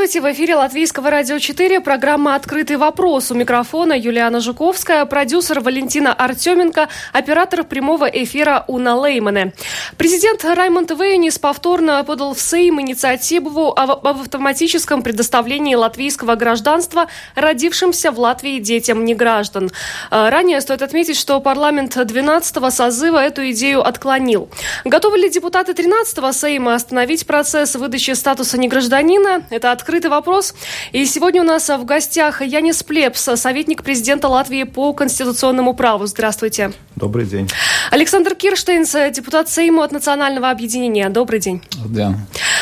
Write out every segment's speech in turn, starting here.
Здравствуйте, в эфире Латвийского радио 4, программа «Открытый вопрос». У микрофона Юлиана Жуковская, продюсер Валентина Артеменко, оператор прямого эфира Уна Леймане. Президент Раймонд Вейнис повторно подал в Сейм инициативу об автоматическом предоставлении латвийского гражданства родившимся в Латвии детям неграждан. А, ранее стоит отметить, что парламент 12-го созыва эту идею отклонил. Готовы ли депутаты 13-го Сейма остановить процесс выдачи статуса негражданина? Это открытый вопрос. И сегодня у нас в гостях Янис Плепс, советник президента Латвии по конституционному праву. Здравствуйте. Добрый день. Александр Кирштейнс, депутат Сейма от Национального объединения. Добрый день. Да.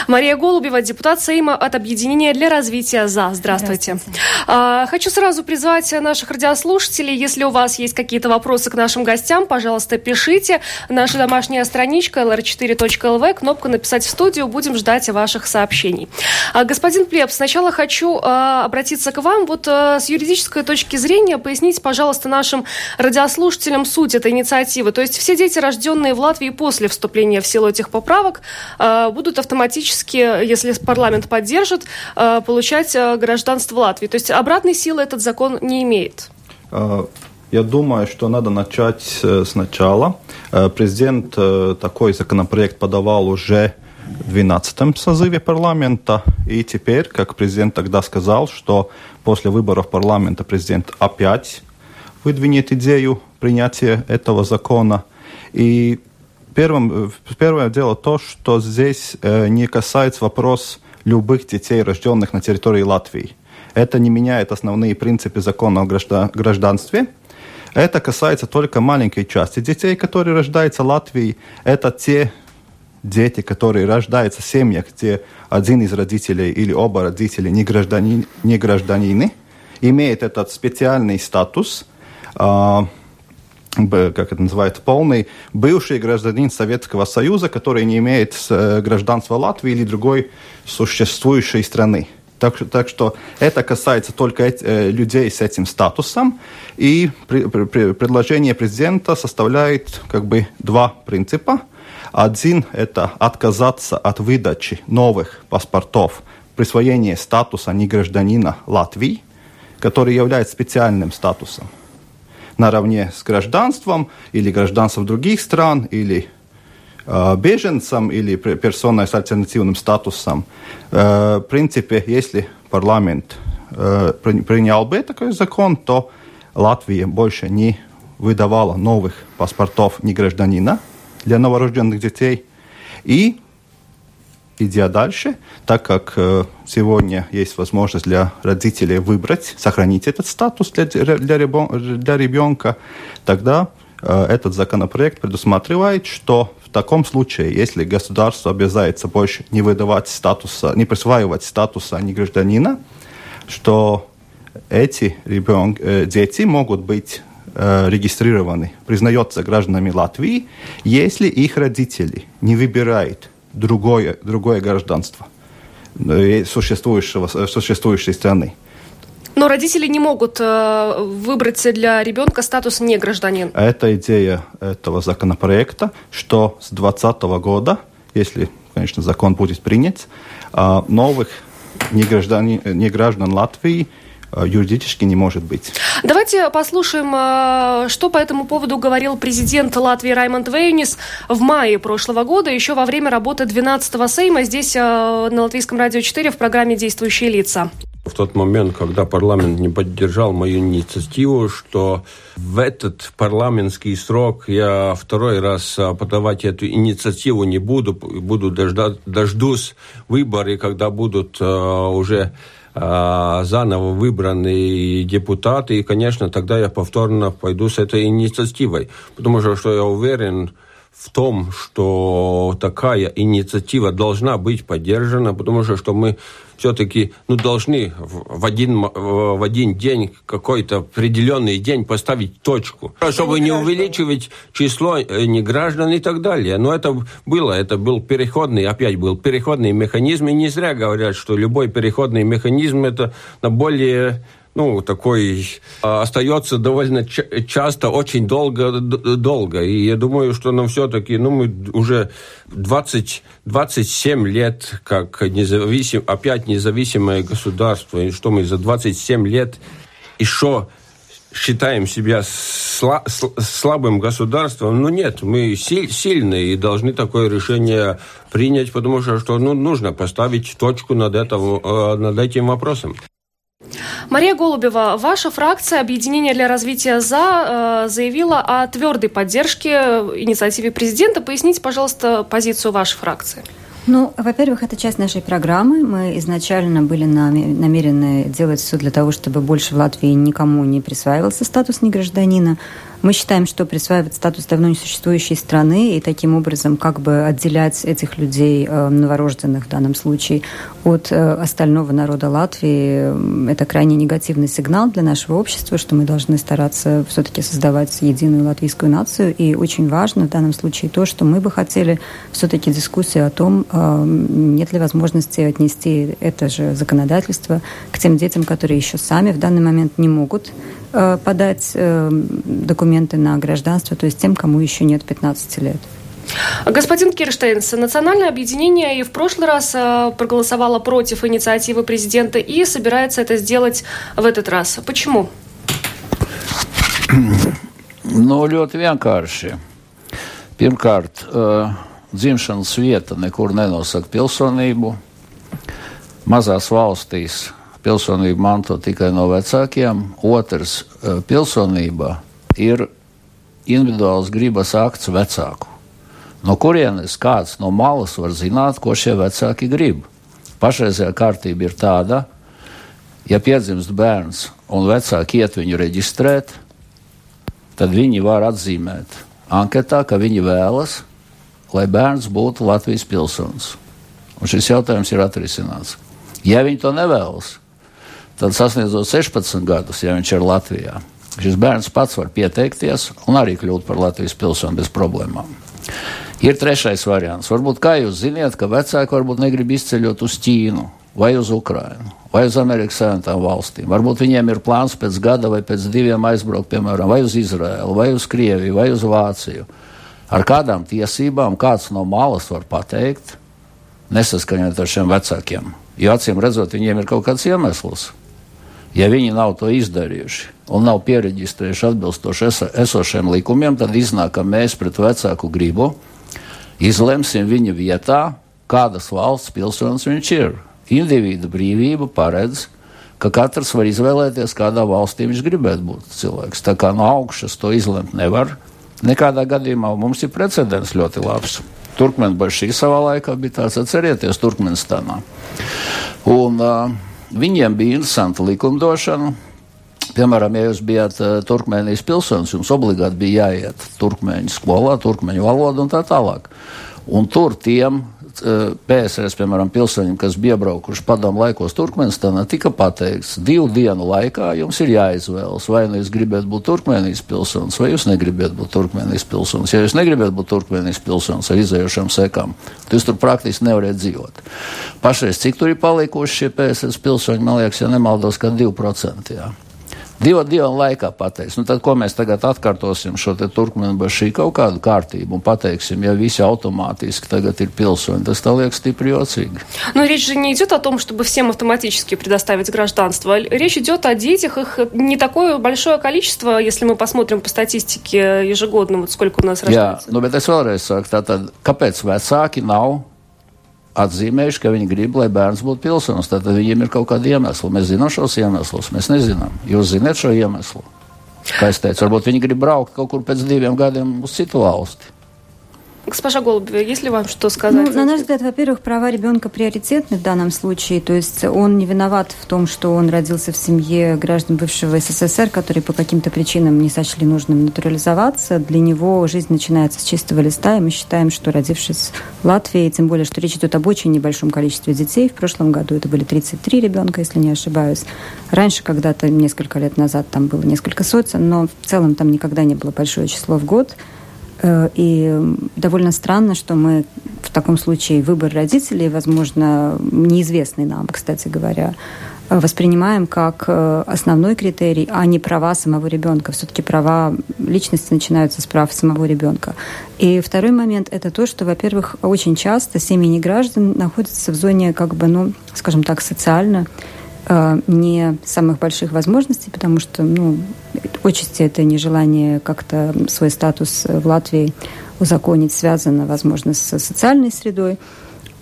Мария Голубева, депутат Сейма от Объединения для развития ЗА. Здравствуйте. Здравствуйте. А, хочу сразу призвать наших радиослушателей, если у вас есть какие-то вопросы к нашим гостям, пожалуйста, пишите. Наша домашняя страничка lr4.lv, кнопка «Написать в студию». Будем ждать ваших сообщений. А, господин Плеб, сначала хочу а, обратиться к вам. Вот с юридической точки зрения поясните, пожалуйста, нашим радиослушателям суть этой инициативы. То есть все дети, рожденные в Латвии после вступления в силу этих поправок, будут автоматически если парламент поддержит, э, получать э, гражданство Латвии. То есть обратной силы этот закон не имеет. Э, я думаю, что надо начать сначала. Президент такой законопроект подавал уже в 12-м созыве парламента, и теперь, как президент тогда сказал, что после выборов парламента президент опять выдвинет идею принятия этого закона. И первым, первое дело то, что здесь э, не касается вопрос любых детей, рожденных на территории Латвии. Это не меняет основные принципы закона о гражданстве. Это касается только маленькой части детей, которые рождаются в Латвии. Это те дети, которые рождаются в семьях, где один из родителей или оба родителя не, граждани, не гражданины, имеет этот специальный статус. Э, как это называется, полный бывший гражданин Советского Союза, который не имеет э, гражданства Латвии или другой существующей страны. Так, так что это касается только э, людей с этим статусом. И при, при, предложение президента составляет как бы два принципа. Один – это отказаться от выдачи новых паспортов, присвоение статуса негражданина Латвии, который является специальным статусом наравне с гражданством или гражданством других стран, или э, беженцам, или персоной с альтернативным статусом. Э, в принципе, если парламент э, принял бы такой закон, то Латвия больше не выдавала новых паспортов не гражданина для новорожденных детей. И идя дальше, так как э, сегодня есть возможность для родителей выбрать, сохранить этот статус для, для, для ребенка, тогда э, этот законопроект предусматривает, что в таком случае, если государство обязается больше не выдавать статуса, не присваивать статуса не гражданина, что эти ребен... Э, дети могут быть регистрированы, признается гражданами Латвии, если их родители не выбирают другое, другое гражданство э, существующего, существующей страны. Но родители не могут э, выбрать для ребенка статус не гражданин. Это идея этого законопроекта, что с 2020 года, если, конечно, закон будет принят, э, новых неграждан, неграждан Латвии Э, юридически не может быть. Давайте послушаем, э, что по этому поводу говорил президент Латвии Раймонд Вейнис в мае прошлого года, еще во время работы 12-го Сейма здесь э, на Латвийском радио 4 в программе «Действующие лица». В тот момент, когда парламент не поддержал мою инициативу, что в этот парламентский срок я второй раз подавать эту инициативу не буду, буду дождать, дождусь выборы, когда будут уже заново выбранные депутаты, и, конечно, тогда я повторно пойду с этой инициативой, потому что я уверен в том, что такая инициатива должна быть поддержана, потому что, что мы все-таки ну, должны в один, в один день, какой-то определенный день поставить точку, чтобы не увеличивать число э, неграждан и так далее. Но это было, это был переходный, опять был переходный механизм, и не зря говорят, что любой переходный механизм это на более ну, такой а, остается довольно часто, очень долго, долго. И я думаю, что нам все-таки, ну, мы уже 20, 27 лет как независим, опять независимое государство, и что мы за 27 лет еще считаем себя сла слабым государством, ну нет, мы силь сильные и должны такое решение принять, потому что, что ну, нужно поставить точку над, этим, э, над этим вопросом. Мария Голубева, ваша фракция «Объединение для развития ЗА» э, заявила о твердой поддержке инициативе президента. Поясните, пожалуйста, позицию вашей фракции. Ну, во-первых, это часть нашей программы. Мы изначально были намерены делать все для того, чтобы больше в Латвии никому не присваивался статус негражданина. Мы считаем, что присваивать статус давно несуществующей страны и таким образом как бы отделять этих людей, э, новорожденных в данном случае, от э, остального народа Латвии, э, это крайне негативный сигнал для нашего общества, что мы должны стараться все-таки создавать единую латвийскую нацию. И очень важно в данном случае то, что мы бы хотели все-таки дискуссию о том, нет ли возможности отнести это же законодательство к тем детям, которые еще сами в данный момент не могут подать документы документы на гражданство, то есть тем, кому еще нет 15 лет. Господин Кирштейнс, национальное объединение и в прошлый раз э, проголосовало против инициативы президента и собирается это сделать в этот раз. Почему? Nu, ļoti vienkārši. Pirmkārt, dzimšanas vieta nekur nenosaka pilsonību. Mazās valstīs pilsonību manto tikai no vecākiem. Otrs, pilsonība ir individuāls gribas akts vecāku. No kurienes kāds no malas var zināt, ko šie vecāki grib? Pašreizējā kārtība ir tāda, ja piedzimst bērns un vecāki iet viņu reģistrēt, tad viņi var atzīmēt anketā, ka viņi vēlas, lai bērns būtu Latvijas pilsonis. Un šis jautājums ir atrisināts. Ja viņi to nevēlas, tad sasniedzot 16 gadus, ja viņš ir Latvijā, Šis bērns pats var pieteikties un arī kļūt par Latvijas pilsoni bez problēmām. Ir trešais variants. Varbūt, kā jūs zināt, ka vecāki varbūt negrib izceļot uz Ķīnu vai uz Ukrajinu vai uz Amerikas Savienotām valstīm. Varbūt viņiem ir plāns pēc gada vai pēc diviem aizbraukt, piemēram, vai uz Izraēlu, vai uz Krieviju, vai uz Vāciju. Ar kādām tiesībām kāds no malas var pateikt, nesaskaņot ar šiem vecākiem? Jo acīm redzot, viņiem ir kaut kāds iemesls. Ja viņi nav to izdarījuši un nav pieregistrējuši atbilstoši esošiem likumiem, tad iznāk, ka mēs pret vecāku gribu izlemsim viņa vietā, kādas valsts pilsonis viņš ir. Individu brīvība paredz, ka katrs var izvēlēties, kādā valstī viņš gribētu būt cilvēks. Tā kā no augšas to izlemt nevar. Nekādā gadījumā mums ir precedents ļoti labs. Turkmenbašī savā laikā bija tāds, atcerieties, Turkmenistānā. Un, uh, Viņiem bija interesanta likumdošana. Piemēram, ja jūs bijāt uh, Turkmēnijas pilsonis, jums obligāti bija jāiet turkmēņu skolā, turkmēņu valodu un tā tālāk. Un tur tiem Eh, PSRS, piemēram, pilsoņiem, kas bija iebraukuši padomu laikos Turkmenistānā, tika pateikts, divu dienu laikā jums ir jāizvēlas, vai nu jūs gribat būt Turkmenijas pilsonis, vai jūs negribat būt Turkmenijas pilsonis. Ja jūs negribat būt Turkmenijas pilsonis ar izējošām sekām, tad jūs tur praktiski nevarat dzīvot. Pašreiz, cik tur ir palikuši šie PSRS pilsoņi, man liekas, ja nemaldos, ka 2%. Jā divu dienu laikā pateiks. Nu, tad, ko mēs tagad atkārtosim šo turkmenu kaut kādu kārtību un pateiksim, ja visi automātiski tagad ir pilsoņi, tas tā liekas стипри jocīgi. Но речь же не идет о том, чтобы всем автоматически предоставить гражданство. Речь идет о детях, их не такое большое количество, если мы посмотрим по статистике ежегодно, вот сколько у нас рождается. Jā, nu, bet es vēlreiz saku, tātad, kāpēc vecāki nav atzīmējuši, ka viņi grib, lai bērns būtu pilsonis. Tad viņiem ir kaut kāda iemesla. Mēs zinām šos iemeslus, mēs nezinām. Jūs zināt šo iemeslu. Kā es teicu, varbūt viņi grib braukt kaut kur pēc diviem gadiem uz citu valsti. Госпожа Голубева, есть ли вам что сказать? Ну, на наш взгляд, во-первых, права ребенка приоритетны в данном случае. То есть он не виноват в том, что он родился в семье граждан бывшего СССР, которые по каким-то причинам не сочли нужным натурализоваться. Для него жизнь начинается с чистого листа, и мы считаем, что родившись в Латвии, тем более, что речь идет об очень небольшом количестве детей. В прошлом году это были 33 ребенка, если не ошибаюсь. Раньше, когда-то, несколько лет назад, там было несколько сотен, но в целом там никогда не было большое число в год. Э, и довольно странно, что мы в таком случае выбор родителей, возможно, неизвестный нам, кстати говоря, воспринимаем как э, основной критерий, а не права самого ребенка. Все-таки права личности начинаются с прав самого ребенка. И второй момент – это то, что, во-первых, очень часто семьи неграждан находятся в зоне, как бы, ну, скажем так, социально не самых больших возможностей, потому что, ну, отчасти это нежелание как-то свой статус в Латвии узаконить связано, возможно, с социальной средой.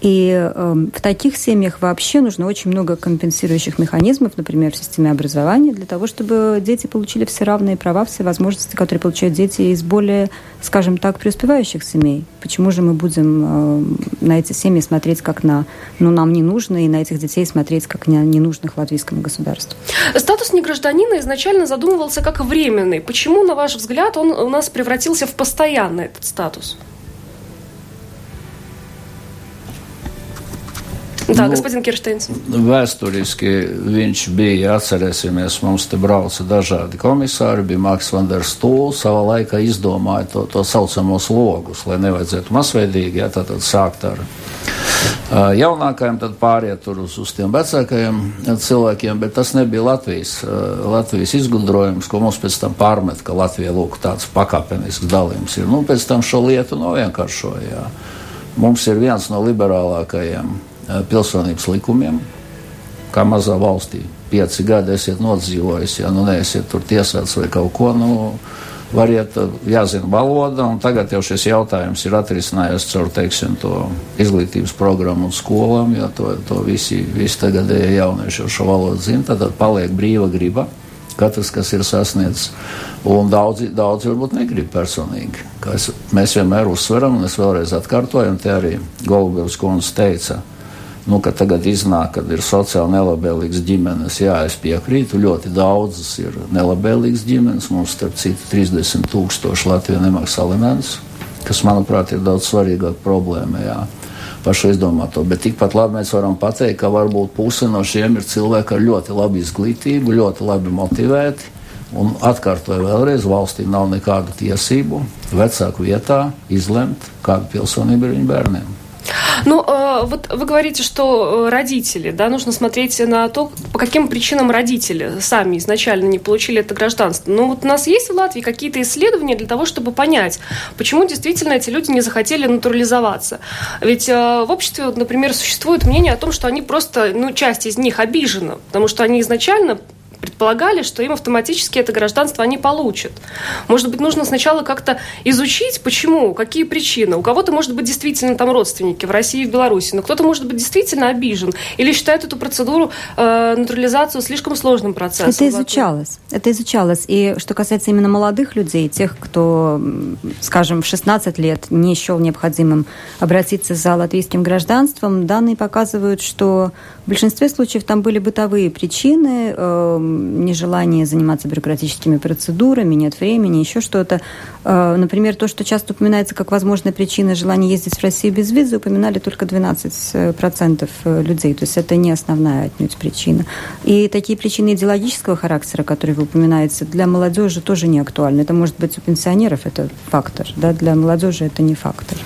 И э, в таких семьях вообще нужно очень много компенсирующих механизмов, например, в системе образования, для того, чтобы дети получили все равные права, все возможности, которые получают дети из более, скажем так, преуспевающих семей. Почему же мы будем э, на эти семьи смотреть как на, ну, нам не нужно, и на этих детей смотреть как на ненужных латвийскому государству? Статус негражданина изначально задумывался как временный. Почему, на ваш взгляд, он у нас превратился в постоянный этот статус? Tā, nu, господин Kirsteins. Vēsturiski viņš bija, atcerēsimies, mums te brauca dažādi komisāri, bija Maks Vanders Stūls, savā laikā izdomāja to, to saucamos logus, lai nevajadzētu masveidīgi, ja tātad sākt ar uh, jaunākajiem, tad pāriet tur uz, uz tiem vecākajiem cilvēkiem, bet tas nebija Latvijas, uh, Latvijas izgudrojums, ko mums pēc tam pārmet, ka Latvija lūk tāds pakāpenisks dalījums ir. Nu, pēc tam šo lietu novienkāršoja. Mums ir viens no liberālākajiem Eh, pilsonības likumiem, kā mazā valstī. Pieci gadi esiet nodzīvojis, ja nu neesiet tur tiesāts vai kaut ko. Nu, variet, eh, jāzina valoda, un tagad jau šis jautājums ir atrisinājies caur teiksim, to izglītības programmu un skolām, jo to, to visi, visi tagadēji jaunieši jau šo valodu zina, tad paliek brīva griba. Katrs, kas ir sasniedzis, un daudzi, daudzi varbūt negrib personīgi. Es, mēs vienmēr uzsveram, un es vēlreiz atkārtoju, un te arī Golubevs kundze teica, nu, tagad iznāk, ka ir sociāli nelabvēlīgas ģimenes. Jā, es piekrītu, ļoti daudzas ir nelabvēlīgas ģimenes. Mums, starp citu, 30 tūkstoši Latvijā nemaksā alimentus, kas, manuprāt, ir daudz svarīgāka problēma. Jā. Pašu izdomāto. Bet tikpat labi mēs varam pateikt, ka varbūt puse no šiem ir cilvēki ar ļoti labu izglītību, ļoti labi motivēti. Un atkārtoju vēlreiz, valstī nav nekādu tiesību vecāku vietā izlemt, kāda pilsonība ir viņu bērniem. Ну, э, вот вы говорите, что э, родители, да, нужно смотреть на то, по каким причинам родители сами изначально не получили это гражданство. Но вот у нас есть в Латвии какие-то исследования для того, чтобы понять, почему действительно эти люди не захотели натурализоваться. Ведь э, в обществе, например, существует мнение о том, что они просто, ну, часть из них обижена, потому что они изначально предполагали, что им автоматически это гражданство они получат. Может быть, нужно сначала как-то изучить, почему, какие причины. У кого-то, может быть, действительно там родственники в России и в Беларуси, но кто-то, может быть, действительно обижен или считает эту процедуру э, натурализацию слишком сложным процессом. Это изучалось. Это изучалось. И что касается именно молодых людей, тех, кто, скажем, в 16 лет не счел необходимым обратиться за латвийским гражданством, данные показывают, что в большинстве случаев там были бытовые причины, э, нежелание заниматься бюрократическими процедурами, нет времени, еще что-то. Э, например, то, что часто упоминается как возможная причина желания ездить в Россию без визы, упоминали только 12% э, людей. То есть это не основная отнюдь причина. И такие причины идеологического характера, которые вы упоминаете, для молодежи тоже не актуальны. Это может быть у пенсионеров это фактор, да, для молодежи это не фактор.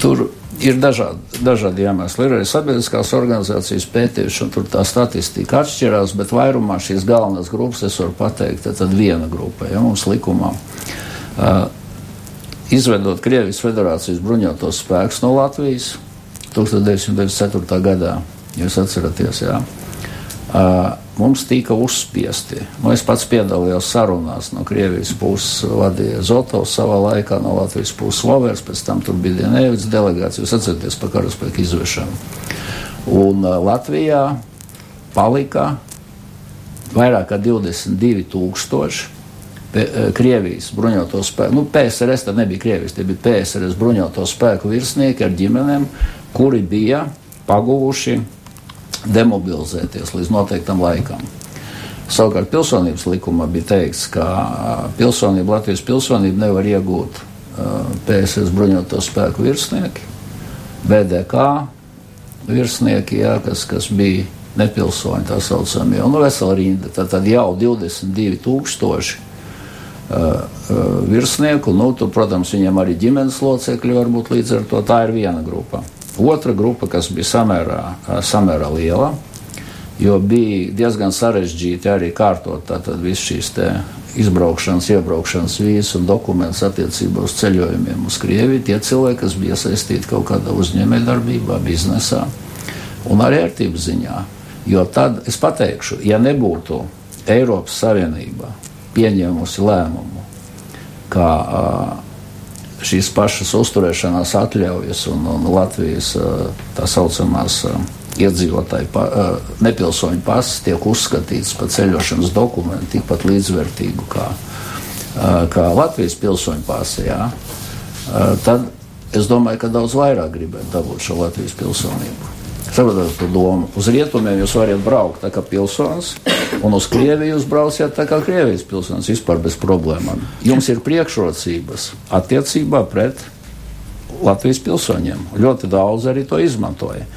Тур ir dažādi, dažādi iemesli. Ir arī sabiedriskās organizācijas pētījuši, un tur tā statistika atšķirās, bet vairumā šīs galvenās grupas es varu pateikt, tad viena grupa, ja mums likumā. Uh, izveidot Krievijas federācijas bruņotos spēkus no Latvijas 1994. gadā, jūs atceraties, jā. Uh, mums tika uzspiesti. Nu, es pats piedalījos sarunās no Krievijas puses, vadīja Zotovs savā laikā, no Latvijas puses Lovers, pēc tam tur bija Dienēvids delegācija, jūs atceraties par karaspēku izvešanu. Un uh, Latvijā palika vairāk kā 22 tūkstoši Krievijas bruņoto spēku, nu, PSRS tad nebija Krievijas, tie bija PSRS bruņoto spēku virsnieki ar ģimenēm, kuri bija paguvuši demobilizēties līdz noteiktam laikam. Savukārt pilsonības likumā bija teikts, ka pilsonību, Latvijas pilsonību nevar iegūt PSS bruņoto spēku virsnieki, BDK virsnieki, jā, kas, kas bija nepilsoņi, tā saucamie, un vesela rinda. Tad, tad jau 22 tūkstoši uh, uh, virsnieku, nu, tur, protams, viņiem arī ģimenes locekļi var būt līdz ar to. Tā ir viena grupa. Otra grupa, kas bija samērā, uh, samērā liela, jo bija diezgan sarežģīti arī kārtot visu šīs izbraukšanas, iebraukšanas vīzas un dokumentus attiecībā uz ceļojumiem uz Krieviju. Tie cilvēki, kas bija iesaistīti kaut kādā uzņēmējdarbībā, biznesā un arī ērtības ziņā. Jo tad es pateikšu, ja nebūtu Eiropas Savienība pieņēmusi lēmumu, ka šīs pašas uzturēšanās atļaujas un, un Latvijas tā saucamās iedzīvotāju pa, nepilsoņu pasis tiek uzskatīts par ceļošanas dokumentu tikpat līdzvērtīgu kā, kā Latvijas pilsoņu pasi, jā, tad es domāju, ka daudz vairāk gribētu dabūt šo Latvijas pilsonību. Saprotat to domu? Uz rietumiem jūs varat braukt kā pilsonis, un uz Krieviju jūs brauciet tā kā Krievijas pilsonis vispār bez problēmām. Jums ir priekšrocības attiecībā pret Latvijas pilsoņiem. Ļoti daudz arī to izmantoja.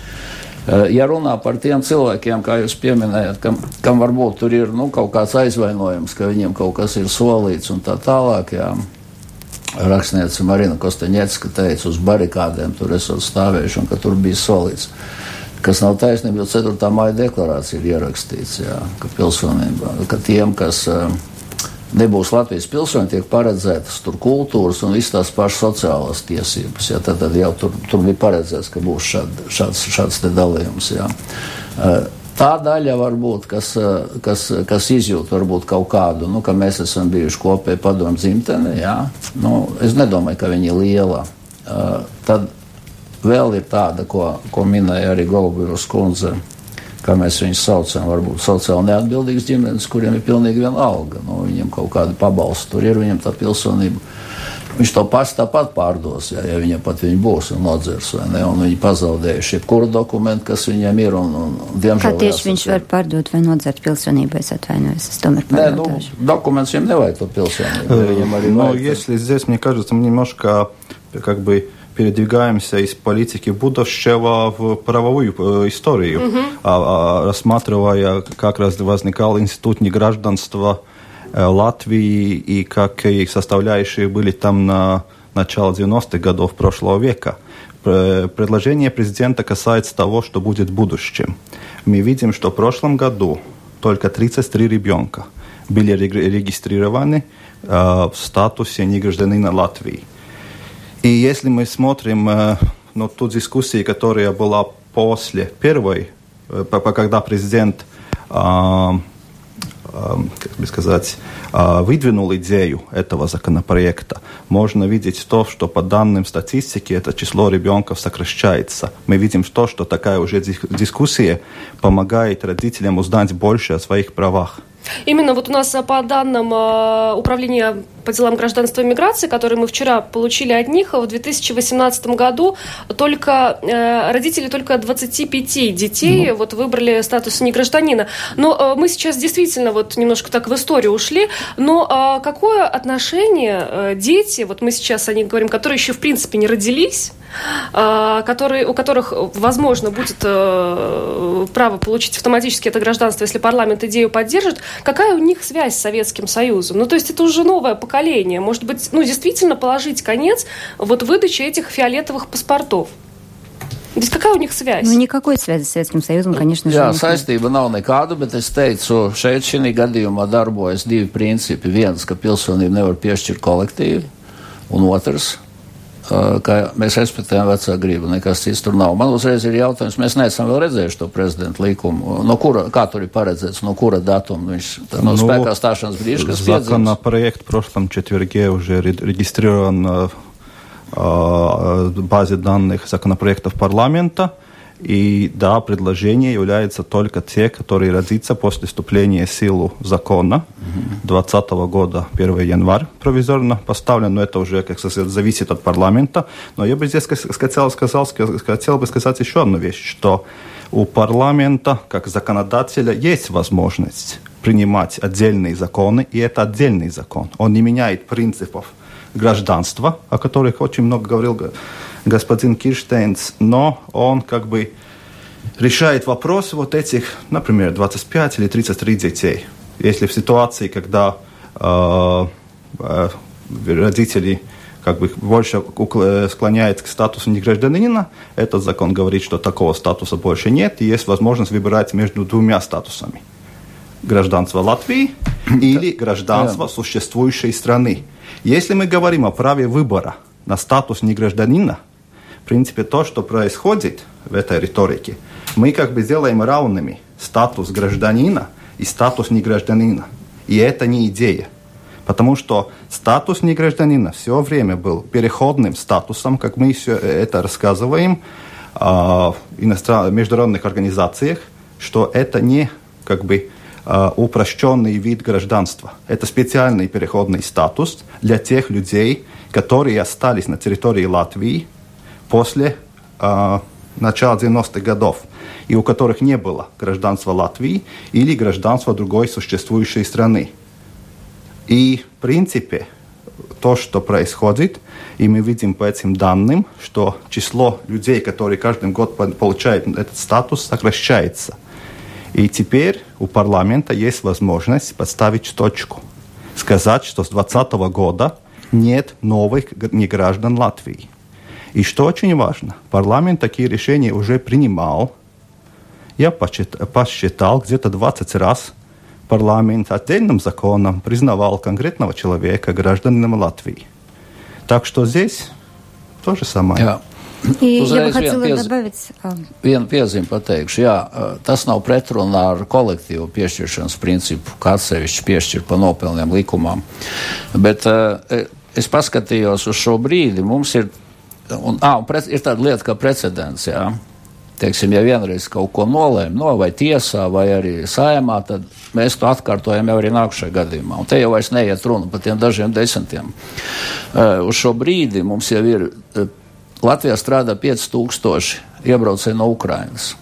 Eh, ja runā par tiem cilvēkiem, kā jūs pieminējat, kam, kam varbūt tur ir nu, kaut kāds aizvainojums, ka viņiem kaut kas ir solīts un tā tālāk, jā. Rakstniece Marina Kostaņecka teica, uz barikādēm tur esot stāvējuši un ka tur bija solīts kas nav taisnība, jo 4. maija deklarācija ir ierakstīts, jā, ka pilsonībā, ka tiem, kas uh, nebūs Latvijas pilsoņi, tiek paredzētas tur kultūras un visas tās pašas sociālās tiesības. Jā, tad, tad jau tur, tur bija paredzēts, ka būs šād, šāds, šāds te dalījums. Jā. Uh, tā daļa varbūt, kas, kas, kas izjūt varbūt kaut kādu, nu, ka mēs esam bijuši kopēji padomu dzimteni, jā, nu, es nedomāju, ka viņi ir liela. Tad Vēl ir tāda, ko, ko minēja arī Golubīras kundze, kā mēs viņus saucam, varbūt sociāli neatbildīgas ģimenes, kuriem ir pilnīgi viena alga. Nu, viņiem kaut kāda pabalsta tur ir, viņiem tā pilsonība. Viņš to pats tāpat pārdos, ja, ja viņam pat viņa būs un nodzers, vai ne, un viņi pazaudējuši jebkuru dokumentu, kas viņiem ir, un, un, un diemžēl. Kā tieši viņš var pārdot vai nodzert pilsonību, es atvainojos, es tomēr Nē, nu, документ viņam nevajag to pilsonību. Viņam arī ну, если здесь, мне кажется, немножко как бы передвигаемся из политики будущего в правовую э, историю, угу. а, а, рассматривая, как раз возникал институт негражданства э, Латвии и какие составляющие были там на начало 90-х годов прошлого века. Предложение президента касается того, что будет в будущем. Мы видим, что в прошлом году только 33 ребенка были регистрированы э, в статусе негражданина Латвии. И если мы смотрим э, ну, ту дискуссию, которая была после первой, э, когда президент, как бы сказать, выдвинул идею этого законопроекта, можно видеть то, что по данным статистики это число ребенков сокращается. Мы видим то, что такая уже дискуссия помогает родителям узнать больше о своих правах. Именно вот у нас по данным Управления по делам гражданства и миграции, которые мы вчера получили от них, в 2018 году только родители только 25 детей ну. вот выбрали статус негражданина. Но мы сейчас действительно вот немножко так в историю ушли, но какое отношение дети, вот мы сейчас о них говорим, которые еще в принципе не родились, которые, у которых, возможно, будет право получить автоматически это гражданство, если парламент идею поддержит, какая у них связь с Советским Союзом? Ну, то есть это уже новое поколение. Может быть, ну, действительно положить конец вот выдаче этих фиолетовых паспортов? Ведь какая у них связь? Nu, никакой связи с Советским Союзом, конечно же. Jā, saistība nav nekāda, bet es teicu, šeit šī gadījumā darbojas divi principi. Viens, ka pilsonību nevar piešķirt kolektīvi, un otrs, ka mēs respektējam vecā gribu, nekas cits tur nav. Man uzreiz ir jautājums, mēs neesam vēl redzējuši to prezidenta likumu, no kura, kā tur ir paredzēts, no kura datuma viņš, no ну, spēkā stāšanas brīža, kas piedzimst. Законопроект в прошлом четверге уже регистрирован в базе данных законопроектов парламента. И да, предложение является только те, которые родятся после вступления в силу закона 2020 года, 1 января провизорно поставлен, но это уже, как сказать, зависит от парламента. Но я бы здесь сказал, сказал, хотел бы сказать еще одну вещь, что у парламента, как законодателя, есть возможность принимать отдельные законы, и это отдельный закон. Он не меняет принципов гражданства, о которых очень много говорил господин Кирштейнс, но он как бы решает вопрос вот этих, например, 25 или 33 детей. Если в ситуации, когда э, э, родители как бы больше склоняет к статусу негражданина, этот закон говорит, что такого статуса больше нет, и есть возможность выбирать между двумя статусами. Гражданство Латвии или гражданство существующей страны. Если мы говорим о праве выбора на статус негражданина, в принципе, то, что происходит в этой риторике, мы как бы делаем равными статус гражданина и статус негражданина. И это не идея. Потому что статус негражданина все время был переходным статусом, как мы все это рассказываем э, в международных организациях, что это не как бы э, упрощенный вид гражданства. Это специальный переходный статус для тех людей, которые остались на территории Латвии после э, начала 90-х годов, и у которых не было гражданства Латвии или гражданства другой существующей страны. И, в принципе, то, что происходит, и мы видим по этим данным, что число людей, которые каждый год получают этот статус, сокращается. И теперь у парламента есть возможность поставить точку. Сказать, что с 2020 года нет новых неграждан Латвии. И что очень важно, парламент такие решения уже принимал. Я посчитал где-то 20 раз парламент отдельным законом признавал конкретного человека гражданином Латвии. Так что здесь то же самое. Jā. I, ja хотела piez... добавить... Vienu piezīmi pateikšu. Jā, tas nav pretrunā ar kolektīvu piešķiršanas principu, kā atsevišķi piešķir pa nopelniem likumām. Bet es paskatījos uz šo brīdi. Mums ir, un, ā, un pre, ir tāda lieta kā precedents, jā. Teiksim, ja vienreiz kaut ko nolēma, no vai tiesā, vai arī sājumā, tad mēs to atkārtojam jau arī nākamajā gadījumā. Un te jau vairs neiet runa par tiem dažiem desmitiem. Uh, uz šo brīdi mums jau ir uh, Latvijā strādā 5000 iebraucēji no Ukrainas.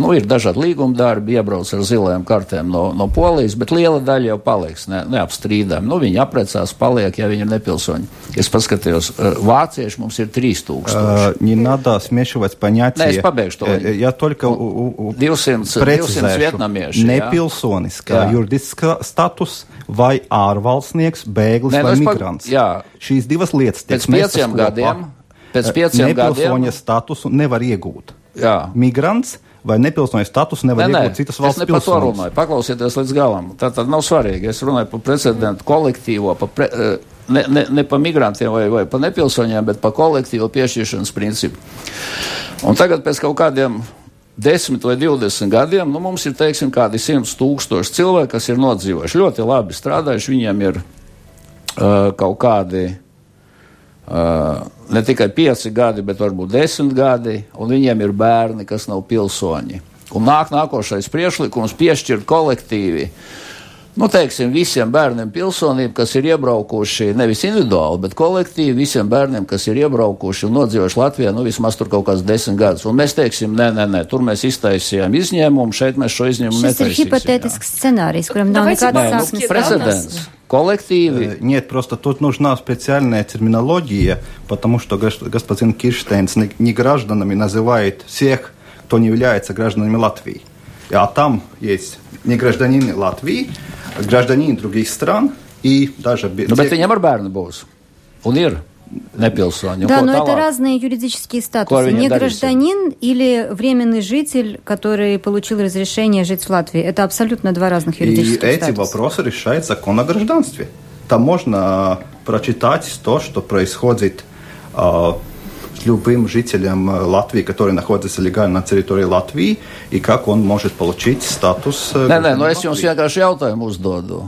Nu, ir dažādi līguma darbi, iebrauc ar zilajām kartēm no, no Polijas, bet liela daļa jau paliks ne, neapstrīdami. Nu, viņi apprecās, paliek, ja viņi ir nepilsoņi. Es paskatījos, vācieši mums ir 3000. Uh, не надо смешивать понятия. Не, es pabeigšu to. Я только у, у, 200, 200 vietnamieši. Nepilsoniskā juridiskā status vai ārvalstnieks, bēglis ne, vai nu, migrants. Jā. Šīs divas lietas tiek Pēc pieciem gadiem. Pēc pieciem gadiem. statusu nevar iegūt. Jā. Migrants vai nepilsoņa status nevar ne, iegūt citas valsts runāju. Paklausieties līdz galam. Tā tad nav svarīgi. Es runāju par precedentu kolektīvo, par pre, eh, ne, ne, ne par migrantiem vai, vai par nepilsoņiem, bet par kolektīvo piešķiršanas principu. Un tagad pēc kaut kādiem 10 vai 20 gadiem, nu, mums ir teiksim, kādi 100 tūkstoši cilvēki, kas ir nodzīvojuši ļoti labi strādājuši, viņiem ir uh, kaut kādi uh, ne tikai pieci gadi, bet varbūt desmit gadi, un viņiem ir bērni, kas nav pilsoņi. Un nāk nākošais priekšlikums piešķirt kolektīvi Nu, teiksim, visiem bērniem pilsonību, kas ir iebraukuši nevis individuāli, bet kolektīvi, visiem bērniem, kas ir iebraukuši un nodzīvojuši Latvijā, nu, vismaz tur kaut kāds desmit gadus. Un mēs teiksim, nē, nē, nē, tur mēs iztaisījām izņēmumu, šeit mēs šo izņēmumu netaisīsim. Tas ir hipotētisks scenārijs, kuram nav nekādas sāknes. Precedents коллективы. Нет, просто тут нужна специальная терминология, потому что господин Кирштейнс не гражданами называет всех, кто не является гражданами Латвии. А там есть не гражданины Латвии, а гражданины других стран и даже... Но те... это не бērni būs. Un ir. Nepilsoņi. Да, но это разные юридические статусы. Не гражданин или временный житель, который получил разрешение жить в Латвии. Это абсолютно два разных юридических И эти вопросы решает закон о гражданстве. Там можно прочитать то, что происходит э, любым жителем Латвии, который находится легально на территории Латвии, и как он может получить статус. Nē, nē, nu es jums vienkārši jautājumu uzdodu.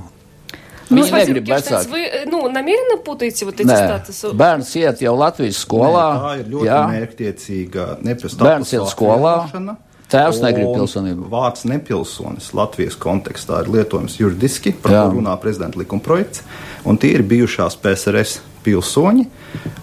Viņi nu, negrib vecāki. Вы ну, намеренно путаете вот эти Nē. статусы? Bērns iet jau Latvijas skolā. Nē, tā ir ļoti jā. mērķtiecīga Bērns iet skolā. Tēvs negrib pilsonību. Vārds nepilsonis Latvijas kontekstā ir lietojams juridiski, par to runā prezidenta likumprojekts, un tie ir bijušās PSRS pilsoņi,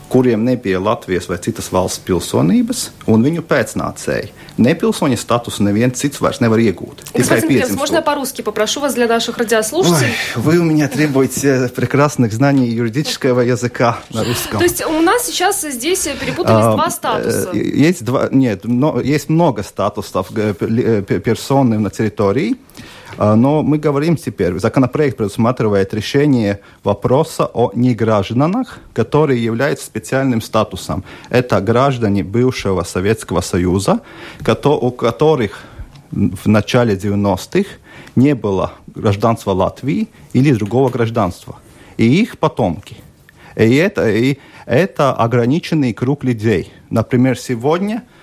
kuriem nebija Latvijas vai citas valsts pilsonības, un viņu pēcnācēji. Непилсоня статус neviens cits vairs nevar iegūt. Господин можно по-русски попрошу вас для наших радиослушателей? Ой, вы у меня требуете прекрасных знаний юридического языка на русском. То есть у нас сейчас здесь перепутались а, два статуса? Есть два, нет, но, есть много статусов персоны на территории. Но мы говорим теперь, законопроект предусматривает решение вопроса о негражданах, которые являются специальным статусом. Это граждане бывшего Советского Союза, у которых в начале 90-х не было гражданства Латвии или другого гражданства. И их потомки. И это, и это ограниченный круг людей. Например, сегодня – а,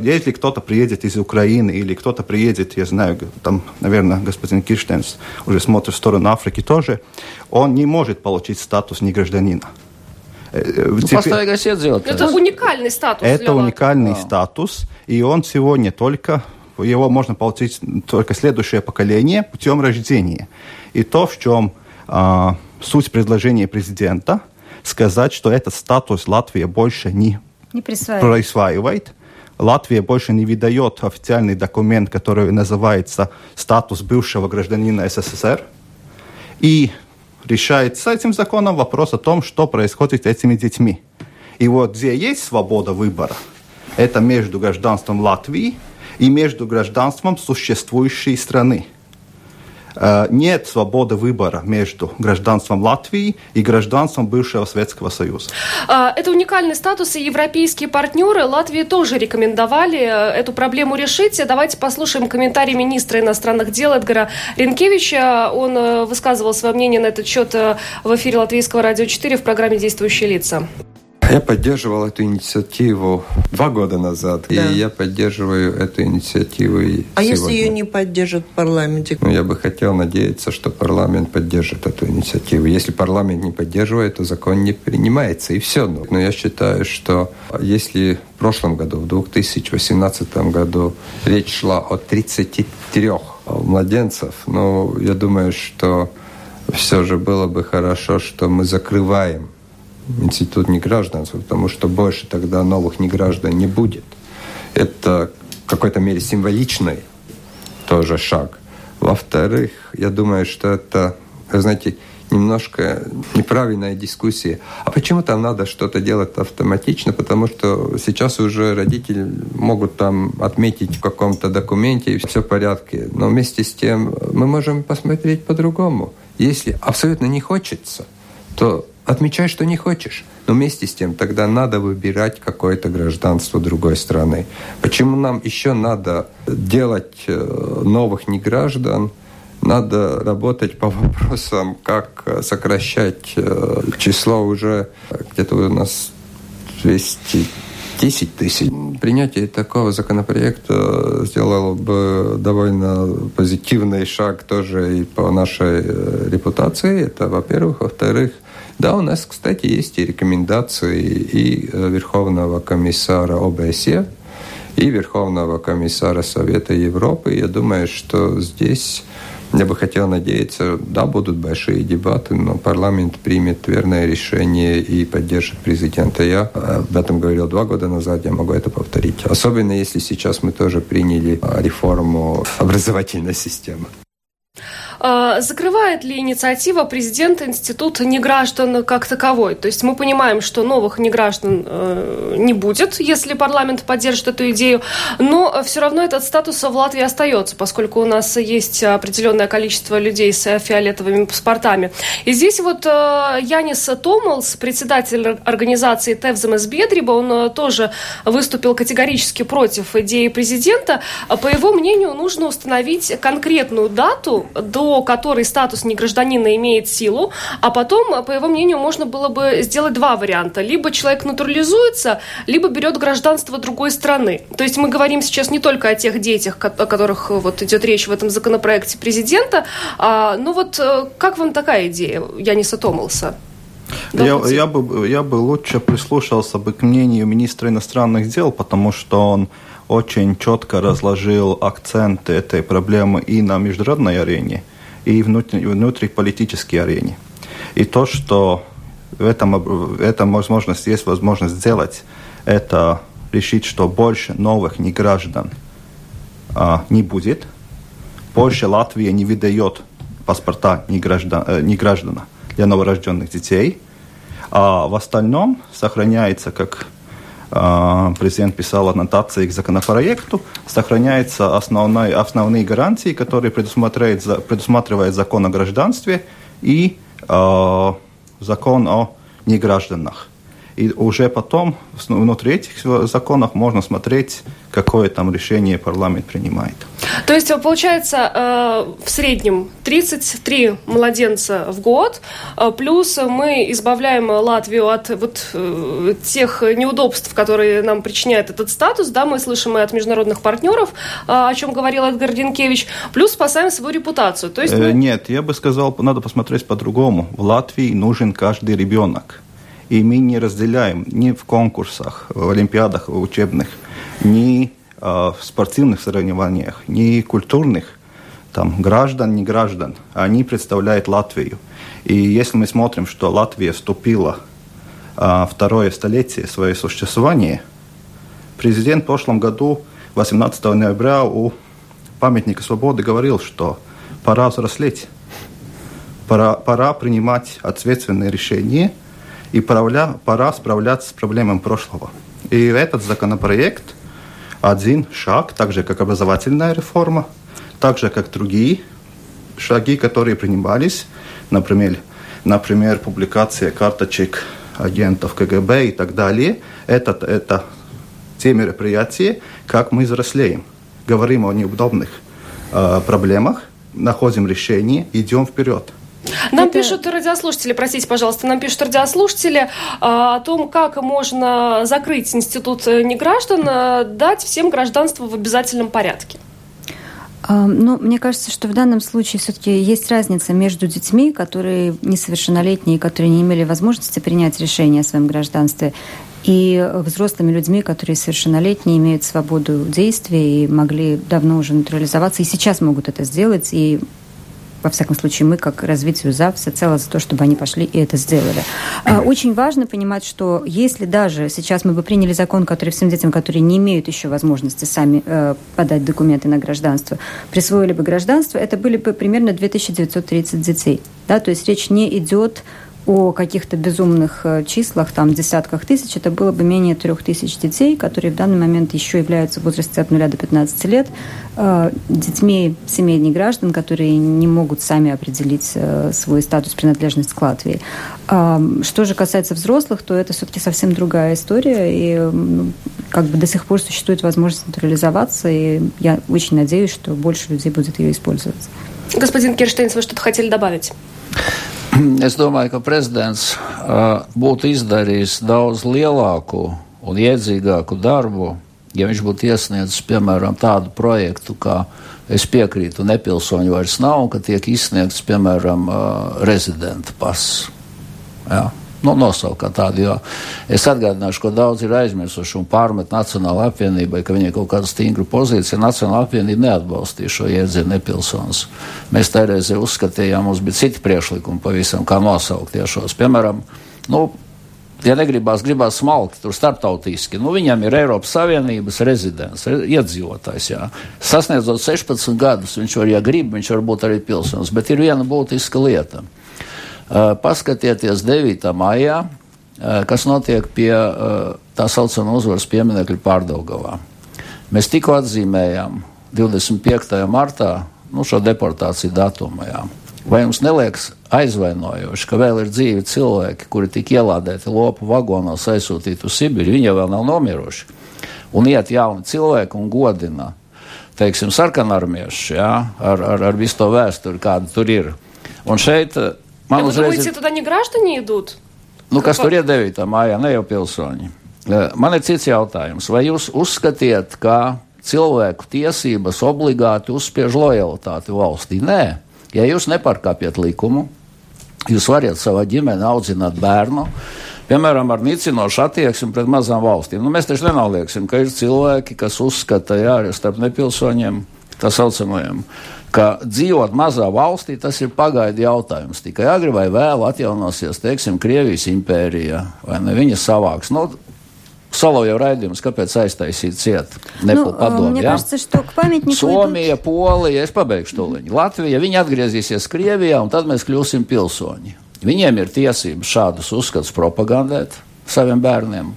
если кто-то приедет из Украины или кто-то приедет, я знаю, там, наверное, господин Кирштенс уже смотрит в сторону Африки тоже, он не может получить статус негражданина. Э, э, ну, Теперь... Это уникальный статус. Это уникальный а. статус, и он сегодня только его можно получить только следующее поколение путем рождения. И то, в чем а, суть предложения президента, сказать, что этот статус Латвия больше не, не присваивает. присваивает, Латвия больше не выдает официальный документ, который называется «Статус бывшего гражданина СССР». И решает с этим законом вопрос о том, что происходит с этими детьми. И вот где есть свобода выбора, это между гражданством Латвии и между гражданством существующей страны. Э, нет свободы выбора между гражданством Латвии и гражданством бывшего Советского Союза. А, это уникальный статус, и европейские партнеры Латвии тоже рекомендовали э, эту проблему решить. Давайте послушаем комментарий министра иностранных дел Эдгара Ренкевича. Он э, высказывал свое мнение на этот счет в эфире Латвийского радио 4 в программе «Действующие лица». Я поддерживал эту инициативу два года назад, да. и я поддерживаю эту инициативу и А сегодня. если ее не поддержат в парламенте? Ну, я бы хотел надеяться, что парламент поддержит эту инициативу. Если парламент не поддерживает, то закон не принимается, и все. Но я считаю, что если в прошлом году, в 2018 году, речь шла о 33 младенцев, ну, я думаю, что все же было бы хорошо, что мы закрываем институт негражданства, потому что больше тогда новых неграждан не будет. Это в какой-то мере символичный тоже шаг. Во-вторых, я думаю, что это, вы знаете, немножко неправильная дискуссия. А почему там надо что-то делать автоматично? Потому что сейчас уже родители могут там отметить в каком-то документе, и все в порядке. Но вместе с тем мы можем посмотреть по-другому. Если абсолютно не хочется, то Отмечай, что не хочешь. Но вместе с тем тогда надо выбирать какое-то гражданство другой страны. Почему нам еще надо делать э, новых неграждан? Надо работать по вопросам, как сокращать э, число уже где-то у нас 210 тысяч. Принятие такого законопроекта сделало бы довольно позитивный шаг тоже и по нашей э, репутации. Это, во-первых. Во-вторых, да, у нас, кстати, есть и рекомендации и э, Верховного комиссара ОБСЕ, и Верховного комиссара Совета Европы. Я думаю, что здесь я бы хотел надеяться, да, будут большие дебаты, но парламент примет верное решение и поддержит президента. Я э, об этом говорил два года назад, я могу это повторить. Особенно если сейчас мы тоже приняли э, реформу образовательной системы. А, закрывает ли инициатива президента институт неграждан как таковой? То есть мы понимаем, что новых неграждан э, не будет, если парламент поддержит эту идею, но все равно этот статус в Латвии остается, поскольку у нас есть определенное количество людей с фиолетовыми паспортами. И здесь вот э, Янис Томалс, председатель организации Тевземес Бедриба, он э, тоже выступил категорически против идеи президента. По его мнению, нужно установить конкретную дату, до до которой статус негражданина имеет силу, а потом, по его мнению, можно было бы сделать два варианта. Либо человек натурализуется, либо берет гражданство другой страны. То есть мы говорим сейчас не только о тех детях, о которых вот идет речь в этом законопроекте президента, а, ну вот как вам такая идея, Яниса Томалса? Я, я, бы, я бы лучше прислушался бы к мнению министра иностранных дел, потому что он очень четко разложил акценты этой проблемы и на международной арене, и внутри, внутриполитической арене. И то, что в этом, эта возможность есть возможность сделать, это решить, что больше новых неграждан а, не будет. Больше Латвия не выдает паспорта неграждан, э, неграждана для новорожденных детей. А в остальном сохраняется, как президент писал аннотации к законопроекту, сохраняются основные, основные гарантии, которые предусматривает, предусматривает закон о гражданстве и э, закон о негражданах. И уже потом внутри этих законов можно смотреть, какое там решение парламент принимает. То есть, получается, э, в среднем 33 младенца в год, э, плюс мы избавляем Латвию от вот э, тех неудобств, которые нам причиняет этот статус, да, мы слышим и от международных партнеров, о чем говорил Эдгар Динкевич, плюс спасаем свою репутацию. То есть мы... Нет, я бы сказал, надо посмотреть по-другому. В Латвии нужен каждый ребенок. И мы не разделяем ни в конкурсах, в олимпиадах в учебных, ни э, в спортивных соревнованиях, ни культурных там, граждан, не граждан. Они представляют Латвию. И если мы смотрим, что Латвия вступила э, второе столетие своего существования, президент в прошлом году, 18 ноября, у памятника свободы говорил, что пора взрослеть, пора, пора принимать ответственные решения – и пора, пора справляться с проблемами прошлого. И этот законопроект один шаг, так же как образовательная реформа, так же как другие шаги, которые принимались, например, например публикация карточек агентов КГБ и так далее, это, это те мероприятия, как мы взрослеем. Говорим о неудобных э, проблемах, находим решение, идем вперед. Нам Это... пишут радиослушатели, простите, пожалуйста, нам пишут радиослушатели а, о том, как можно закрыть институт неграждан, а, дать всем гражданство в обязательном порядке. А, ну, мне кажется, что в данном случае все-таки есть разница между детьми, которые несовершеннолетние, которые не имели возможности принять решение о своем гражданстве, и взрослыми людьми, которые совершеннолетние, имеют свободу действий и могли давно уже натурализоваться, и сейчас могут это сделать, и во всяком случае, мы, как развитию ЗАВ, всецело за то, чтобы они пошли и это сделали. А, очень важно понимать, что если даже сейчас мы бы приняли закон, который всем детям, которые не имеют еще возможности сами э, подать документы на гражданство, присвоили бы гражданство, это были бы примерно 2930 детей. Да? То есть речь не идет о каких-то безумных э, числах, там, десятках тысяч, это было бы менее трех тысяч детей, которые в данный момент еще являются в возрасте от 0 до 15 лет, э, детьми семей граждан, которые не могут сами определить э, свой статус принадлежности к Латвии. Что же касается взрослых, то это все-таки совсем другая история, и как бы до сих пор существует возможность натурализоваться, и я очень надеюсь, что больше людей будет ее использовать. Господин Кирштейнс, вы что-то хотели добавить? Es domāju, ka prezidents uh, būtu izdarījis daudz lielāku un iedzīgāku darbu, ja viņš būtu iesniedzis, piemēram, tādu projektu, kā es piekrītu, nepilsoņu vairs nav, ka tiek izsniegts, piemēram, uh, rezidenta pass. Ja? Nu, nosaukt kā tādu. Es atgādināšu, ko daudz ir aizmirsuši un pārmet Nacionālajai apvienībai, ka viņai kaut kāda stingra pozīcija. Nacionāla apvienība neatbalstīja šo jēdzienu nepilsonis. Mēs toreizē uzskatījām, mums bija citi priekšlikumi pavisam, kā nosaukt tiešos. Piemēram, nu, ja negribās, gribās smalki, tur starptautiski. Nu, viņam ir Eiropas Savienības rezidents, iedzīvotājs. Jā. Sasniedzot 16 gadus, viņš var, ja grib, viņš var būt arī pilsonis. Bet ir viena būtiska lieta. Paskatieties 9. maijā, kas notiek pie tā saucamā uzvaras pieminiekļa pārdaugavā. Mēs tikko atzīmējām 25. martā nu, šo deportāciju datumu. Jā. Vai jums neliekas aizvainojoši, ka vēl ir dzīvi cilvēki, kuri tika ielādēti lopu vagonos, aizsūtīti uz Sibīru, viņi vēl nav nomiruši, un iet jauni cilvēki un godina teiksim, sarkanarmieši, jā, ar, ar, ar visu to vēsturi, kāda tur ir. Un šeit man Вы uzreiz... Думаете, туда не граждане идут? Nu, kas tur ir 9. mājā, ne jau pilsoņi. Man ir cits jautājums. Vai jūs uzskatiet, ka cilvēku tiesības obligāti uzspiež lojalitāti valstī? Nē. Ja jūs nepārkāpjat likumu, jūs varat savā ģimenē audzināt bērnu, piemēram, ar nicinošu attieksmi pret mazām valstīm. Nu, mēs taču nenolieksim, ka ir cilvēki, kas uzskata, jā, arī starp nepilsoņiem, tā saucamajiem, ka dzīvot mazā valstī tas ir pagaidu jautājums. Tikai agri vai vēl atjaunosies, teiksim, Krievijas impērija vai ne viņa savāks. Nu, Salo jau raidījums, kāpēc aiztaisīt ciet? Nu, padomu, мне ja? кажется, что к памятнику Somija, идут... Polija, es pabeigšu to liņu. Latvija, viņi atgriezīsies Krievijā, un tad mēs kļūsim pilsoņi. Viņiem ir tiesības šādus uzskatus propagandēt saviem bērniem,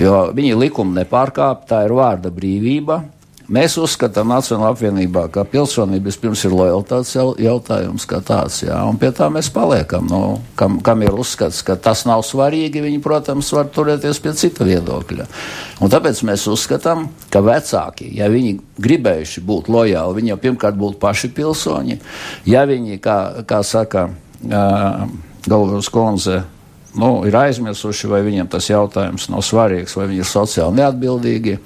jo viņi likumu nepārkāp, tā ir vārda brīvība. Mēs uzskatām Nacionālajā apvienībā, ka pilsonība vispirms ir lojalitātes jautājums kā tāds, jā, un pie tā mēs paliekam. Nu, kam, kam ir uzskats, ka tas nav svarīgi, viņi, protams, var turēties pie cita viedokļa. Un tāpēc mēs uzskatām, ka vecāki, ja viņi gribējuši būt lojāli, viņi jau pirmkārt būtu paši pilsoņi, ja viņi, kā, kā saka uh, Galvas Konze, nu, ir aizmirsuši, vai viņiem tas jautājums nav svarīgs, vai viņi ir sociāli neatbildīgi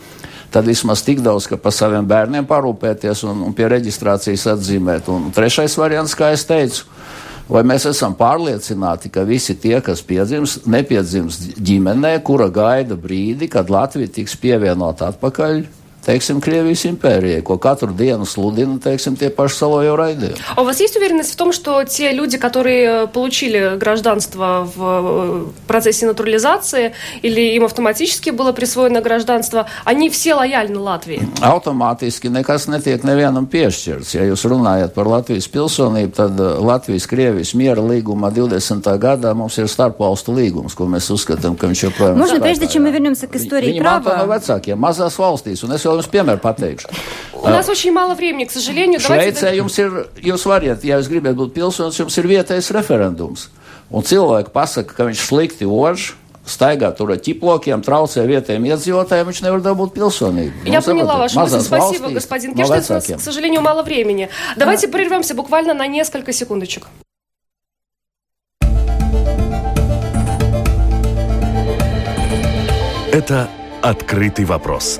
tad vismaz tik daudz, ka par saviem bērniem parūpēties un, un pie reģistrācijas atzīmēt. Un trešais variants, kā es teicu, vai mēs esam pārliecināti, ka visi tie, kas piedzims, nepiedzims ģimenē, kura gaida brīdi, kad Latvija tiks pievienota atpakaļ teiksim, Krievijas империи, ko katru диenu слудина, teiksim, те paši Соловьев райды. А у вас есть уверенность в том, что те люди, которые получили гражданство в э, процессе натурализации или им автоматически было присвоено гражданство, они все лояльны Латвии? Automātiski nekas netiek nevienam piešķirts. Ja jūs runājat par Latvijas pilsonību, tad Latvijas-Krievijas miera līguma 20. gadā mums ir starpvalstu līgums, ko mēs uzskatām, ka viņš joprojām ir. Можно, прежде чем мы вернемся к истории Viņi prava? Viņi no vecākiem, mazās valstīs, un es vēl jums piemēru pateikšu. У нас очень мало времени, к сожалению. Šveicē jums ir, jūs varat, ja jūs gribat būt pilsonis, jums ir vietējais referendums. Un cilvēki pasaka, ka viņš slikti ož, staigā tur ar ķiplokiem, traucē vietējiem iedzīvotājiem, viņš nevar dabūt pilsonību. Я ну, поняла вашу мысль. Спасибо, господин Кештец. У нас, к сожалению, мало времени. Давайте а... прервемся буквально на несколько секундочек. Это «Открытый вопрос»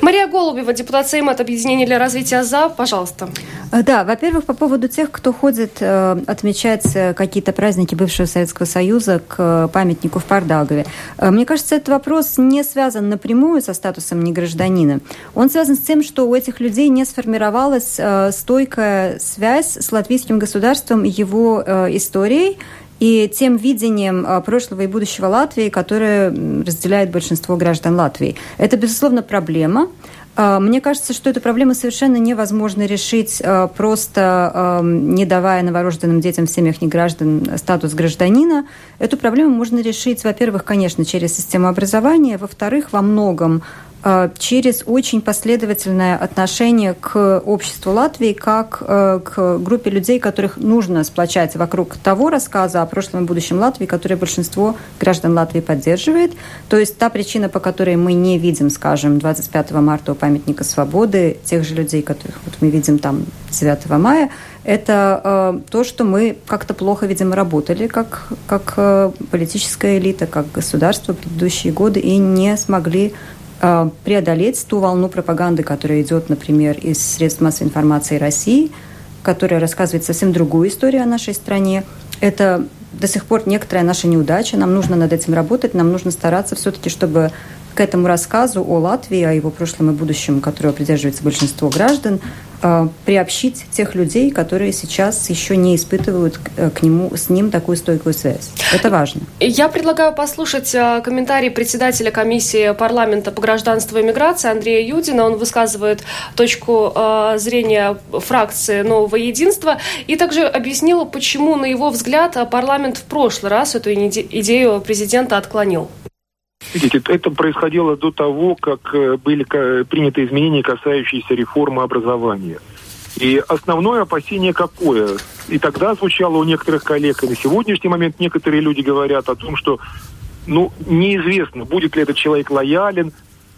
Мария Голубева, депутат Сейма от Объединения для развития ЗА, пожалуйста. Э, да, во-первых, по поводу тех, кто ходит э, отмечать э, какие-то праздники бывшего Советского Союза к памятнику в Пардагове. Мне кажется, этот вопрос не связан напрямую со статусом негражданина. Он связан с тем, что у этих людей не сформировалась стойкая связь с латвийским государством его историей, и тем видением а, прошлого и будущего Латвии, которое разделяет большинство граждан Латвии. Это, безусловно, проблема. А, мне кажется, что эту проблему совершенно невозможно решить, а, просто не давая новорожденным детям в семьях неграждан статус гражданина. Эту проблему можно решить, во-первых, конечно, через систему образования, во-вторых, во многом через очень последовательное отношение к обществу Латвии как э, к группе людей, которых нужно сплочать вокруг того рассказа о прошлом и будущем Латвии, который большинство граждан Латвии поддерживает. То есть та причина, по которой мы не видим, скажем, 25 марта у памятника свободы тех же людей, которых вот мы видим там 9 мая, это э, то, что мы как-то плохо, видимо, работали как, как э, политическая элита, как государство в предыдущие годы и не смогли Э, преодолеть ту волну пропаганды, которая идет, например, из средств массовой информации России, которая рассказывает совсем другую историю о нашей стране. Это до сих пор некоторая наша неудача. Нам нужно над этим работать, нам нужно стараться все-таки, чтобы к этому рассказу о Латвии, о его прошлом и будущем, которого придерживается большинство граждан, э, приобщить тех людей, которые сейчас еще не испытывают э, к нему, с ним такую стойкую связь. Это важно. Я предлагаю послушать э, комментарий председателя комиссии парламента по гражданству и миграции Андрея Юдина. Он высказывает точку зрения фракции «Нового единства» и также объяснил, почему, на его взгляд, парламент в прошлый раз эту идею президента отклонил. Видите, это происходило до того, как э, были приняты изменения, касающиеся реформы образования. И основное опасение какое? И тогда звучало у некоторых коллег, и на сегодняшний момент некоторые люди говорят о том, что ну, неизвестно, будет ли этот человек лоялен,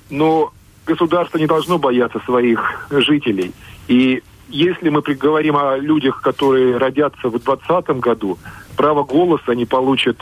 но государство не должно бояться своих жителей. И если мы говорим о людях, которые родятся в 2020 году, право голоса они получат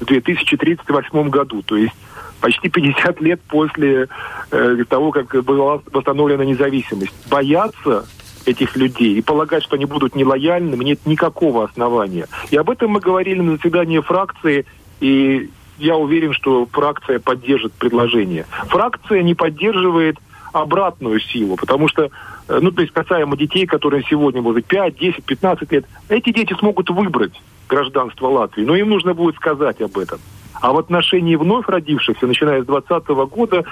в 2038 году. То есть почти 50 лет после э, того, как была восстановлена независимость. Бояться этих людей и полагать, что они будут нелояльными, нет никакого основания. И об этом мы говорили на заседании фракции, и я уверен, что фракция поддержит предложение. Фракция не поддерживает обратную силу, потому что, э, ну, то есть касаемо детей, которые сегодня будут 5, 10, 15 лет, эти дети смогут выбрать гражданство Латвии, но им нужно будет сказать об этом. А в отношении вновь родившихся, начиная с 2020 года,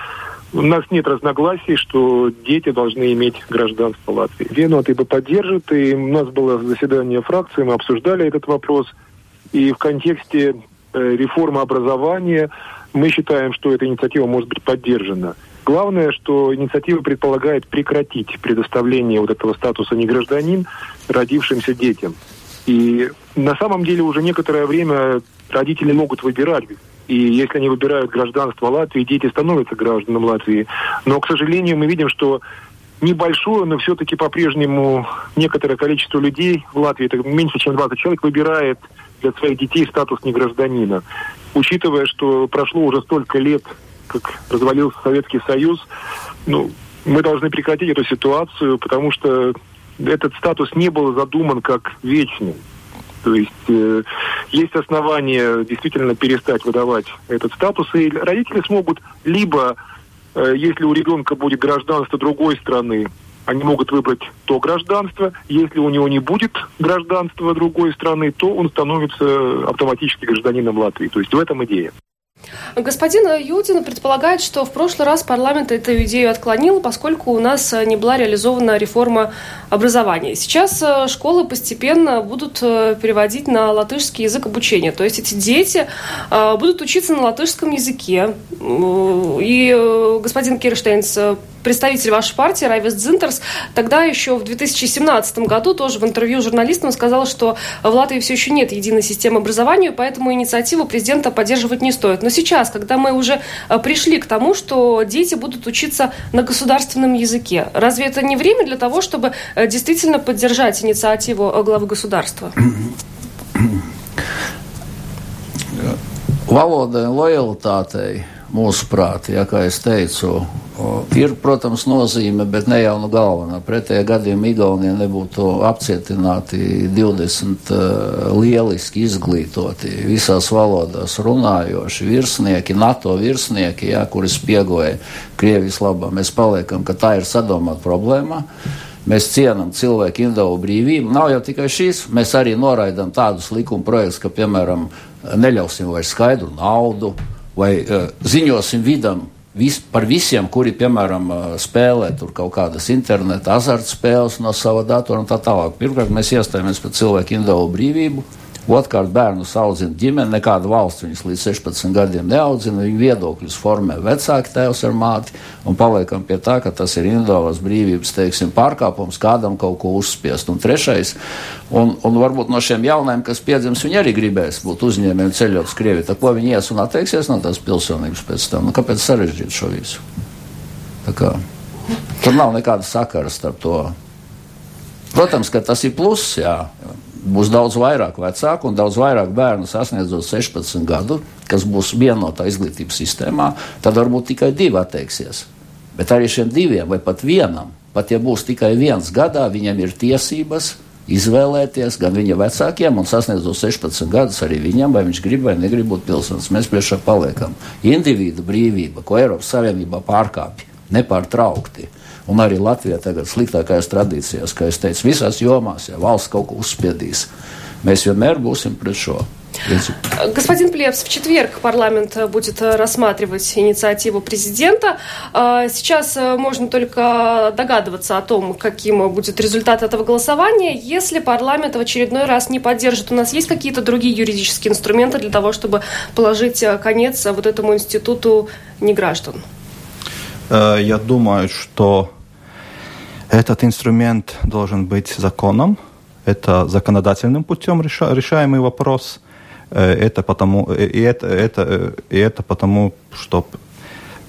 у нас нет разногласий, что дети должны иметь гражданство Латвии. Вену это поддержит, и у нас было заседание фракции, мы обсуждали этот вопрос. И в контексте э, реформы образования мы считаем, что эта инициатива может быть поддержана. Главное, что инициатива предполагает прекратить предоставление вот этого статуса негражданин родившимся детям. И на самом деле уже некоторое время родители могут выбирать. И если они выбирают гражданство Латвии, дети становятся гражданами Латвии. Но, к сожалению, мы видим, что небольшое, но все-таки по-прежнему некоторое количество людей в Латвии, это меньше, чем 20 человек, выбирает для своих детей статус негражданина. Учитывая, что прошло уже столько лет, как развалился Советский Союз, ну, мы должны прекратить эту ситуацию, потому что этот статус не был задуман как вечный. То есть э, есть основания действительно перестать выдавать этот статус, и родители смогут либо, э, если у ребенка будет гражданство другой страны, они могут выбрать то гражданство. Если у него не будет гражданства другой страны, то он становится автоматически гражданином Латвии. То есть в этом идея. Господин Юдин предполагает, что в прошлый раз парламент эту идею отклонил, поскольку у нас не была реализована реформа образования. Сейчас э, школы постепенно будут э, переводить на латышский язык обучения. То есть эти дети э, будут учиться на латышском языке. И господин Кирштейнс представитель вашей партии Райвес Дзинтерс тогда еще в 2017 году тоже в интервью журналистам сказал, что в Латвии все еще нет единой системы образования, поэтому инициативу президента поддерживать не стоит. Но сейчас, когда мы уже э, пришли к тому, что дети будут учиться на государственном языке, разве это не время для того, чтобы э, действительно поддержать инициативу э, главы государства? Valodai lojalitātei mūsuprāt, ja, kā es teicu, ir, protams, nozīme, bet ne jau nu galvenā. Pretējā gadījumā Igaunija nebūtu apcietināti 20 uh, lieliski izglītoti, visās valodās runājoši virsnieki, NATO virsnieki, ja, kuri spiegoja Krievijas labā. Mēs paliekam, ka tā ir sadomāta problēma. Mēs cienām cilvēku individuālu brīvību. Nav jau tikai šīs, mēs arī noraidām tādus likuma projektus, ka, piemēram, neļausim vairs skaidru naudu, vai ziņosim vidam vis, par visiem, kuri, piemēram, spēlē kaut kādas interneta azartspēles no sava datora un tā tālāk. Pirmkārt, mēs iestājāmies par cilvēku individuālu brīvību. Otrkārt, bērnus audzina ģimene, nekāda valsts viņus līdz 16 gadiem neaudzina. Viņu viedokļus formē vecāki tēvs ar māti, un paliekam pie tā, ka tas ir individuālās brīvības teiksim, pārkāpums, kādam kaut ko uzspiest. Un trešais, un, un varbūt no šiem jaunajiem, kas piedzims, viņi arī gribēs būt uzņēmējiem ceļot uz Krieviju. Tā ko viņi ies un atteiksies no tās pilsonības pēc tam? Nu, kāpēc sarežģīt šo visu? Tur nav nekāda sakara starp to. Protams, ka tas ir pluss, jā būs daudz vairāk vecāku un daudz vairāk bērnu sasniedzot 16 gadu, kas būs vienotā izglītības sistēmā, tad varbūt tikai divi atteiksies. Bet arī šiem diviem, vai pat vienam, pat ja būs tikai viens gadā, viņam ir tiesības izvēlēties gan viņa vecākiem, un sasniedzot 16 gadus, arī viņam, vai viņš grib vai negrib būt pilsonis. Mēs pie šā paliekam. Individu brīvība, ko Eiropas Savienībā pārkāpj nepārtraukti Un arī Latvija tagad sliktākajās tradīcijās, kā es teicu, visās jomās, ja valsts kaut ko uzspiedīs, mēs vienmēr būsim pret šo. Господин Плевс, в четверг парламент будет рассматривать инициативу президента. Сейчас можно только догадываться о том, каким будет результат этого голосования. Если парламент в очередной раз не поддержит, у нас есть какие-то другие юридические инструменты для того, чтобы положить конец вот этому институту неграждан? Я думаю, что Этот инструмент должен быть законом, это законодательным путем реша, решаемый вопрос. Э, это потому, э, и это, это, э, и это потому, что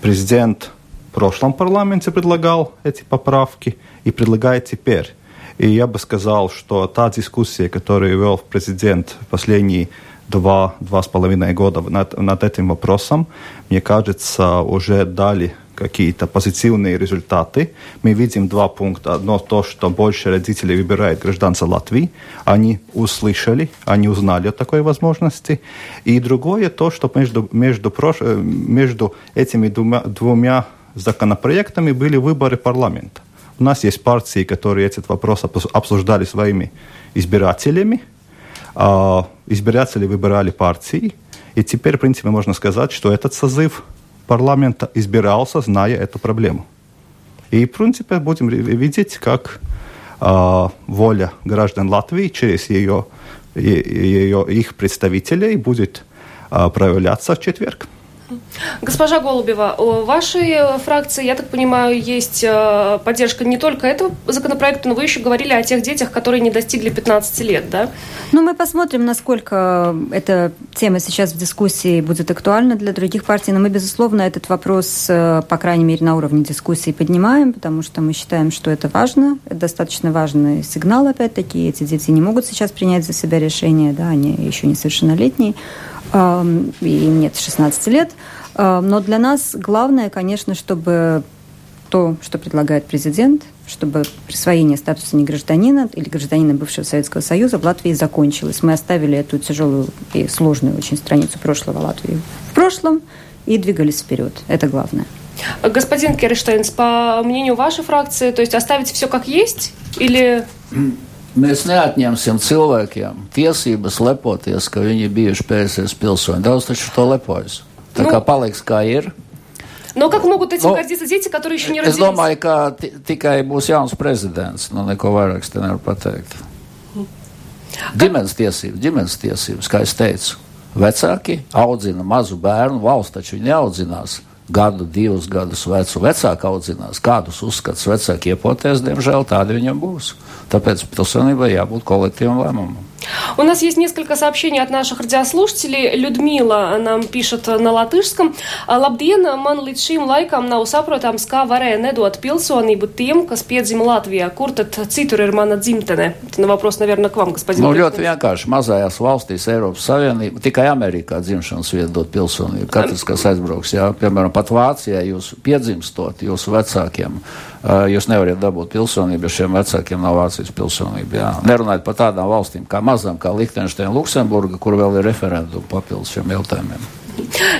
президент в прошлом парламенте предлагал эти поправки и предлагает теперь. И я бы сказал, что та дискуссия, которую вел президент последние два, два с половиной года над, над этим вопросом, мне кажется, уже дали какие-то позитивные результаты. Мы видим два пункта. Одно то, что больше родителей выбирают гражданца Латвии. Они услышали, они узнали о такой возможности. И другое то, что между, между. Э, между этими двумя, двумя законопроектами были выборы парламента. У нас есть партии, которые этот вопрос обсуждали своими избирателями. А избиратели выбирали партии. И теперь, в принципе, можно сказать, что этот созыв парламента избирался, зная эту проблему. И, в принципе, будем видеть, как э, воля граждан Латвии через ее, ее, их представителей будет э, проявляться в четверг. Госпожа Голубева, у вашей э, фракции, я так понимаю, есть э, поддержка не только этого законопроекта, но вы еще говорили о тех детях, которые не достигли 15 лет, да? Ну, мы посмотрим, насколько эта тема сейчас в дискуссии будет актуальна для других партий, но мы, безусловно, этот вопрос, э, по крайней мере, на уровне дискуссии поднимаем, потому что мы считаем, что это важно, это достаточно важный сигнал, опять-таки, эти дети не могут сейчас принять за себя решение, да, они еще несовершеннолетние, и нет 16 лет. Но для нас главное, конечно, чтобы то, что предлагает президент, чтобы присвоение статуса негражданина или гражданина бывшего Советского Союза в Латвии закончилось. Мы оставили эту тяжелую и сложную очень страницу прошлого Латвии в прошлом и двигались вперед. Это главное. Господин Керштейнс, по мнению вашей фракции, то есть оставить все как есть или Mēs neatņemsim cilvēkiem tiesības lepoties, ka viņi ir bijuši PSS pilsoņi. Daudz taču to lepojas. Tā nu, kā paliks kā ir. Но как могут этим nu, гордиться дети, которые еще не родились? Es domāju, ka tikai būs jauns prezidents. Nu, neko vairāk es te nevaru pateikt. Ģimenes tiesības, ģimenes tiesības, kā es teicu. Vecāki audzina mazu bērnu, valsts taču viņi neaudzinās gadu, divus gadus vecu. Vecāki audzinās, kādus uzskatus vecāki iepoties, diemžēl tādi viņam būs. Tāpēc pilsonībai jābūt kolektīvam lēmumam. У нас есть несколько сообщений от наших радиослушателей. Людмила нам пишет на латышском. Labdien, man līdz šīm laikam nav saprotams, kā varēja nedot pilsonību tiem, kas piedzima Latvijā. Kur tad citur ir mana dzimtene? Это вопрос, наверное, к вам, господин Nu, ļoti vienkārši. Mazajās valstīs Eiropas Savienība, tikai Amerikā dzimšanas vieta dot pilsonību. Katrs, kas aizbrauks, jā, piemēram, pat Vācijā jūs piedzimstot jūsu vecākiem, jūs nevariet dabūt pilsonību, ja šiem vecākiem nav Vācijas pilsonība. Jā. Nerunājot par tādām valstīm kā mazām kā Lihtenšteina, Luksemburga, kur vēl ir referendumu papildus šiem jautājumiem.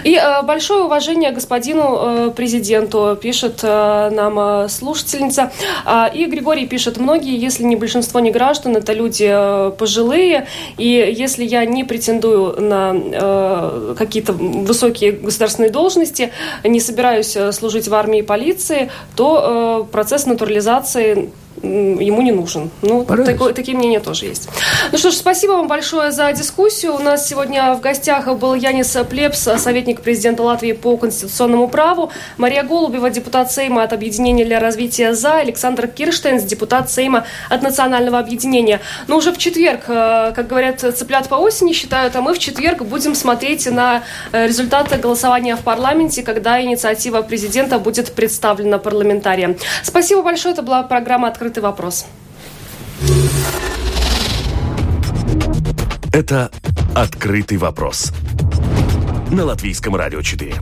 И э, большое уважение господину э, президенту, пишет э, нам э, слушательница. Э, и Григорий пишет, многие, если не большинство не граждан, это люди э, пожилые. И если я не претендую на э, какие-то высокие государственные должности, не собираюсь э, служить в армии и полиции, то э, процесс натурализации ему не нужен. Ну, такое, такие мнения тоже есть. Ну что ж, спасибо вам большое за дискуссию. У нас сегодня в гостях был Янис Плепс, советник президента Латвии по конституционному праву, Мария Голубева, депутат Сейма от Объединения для развития ЗА, Александр Кирштейнс, депутат Сейма от Национального объединения. Но уже в четверг, э, как говорят, цыплят по осени считают, а мы в четверг будем смотреть на э, результаты голосования в парламенте, когда инициатива президента будет представлена парламентариям. Спасибо большое. Это была программа «Открытый открытый вопрос. Это «Открытый вопрос» на Латвийском радио 4.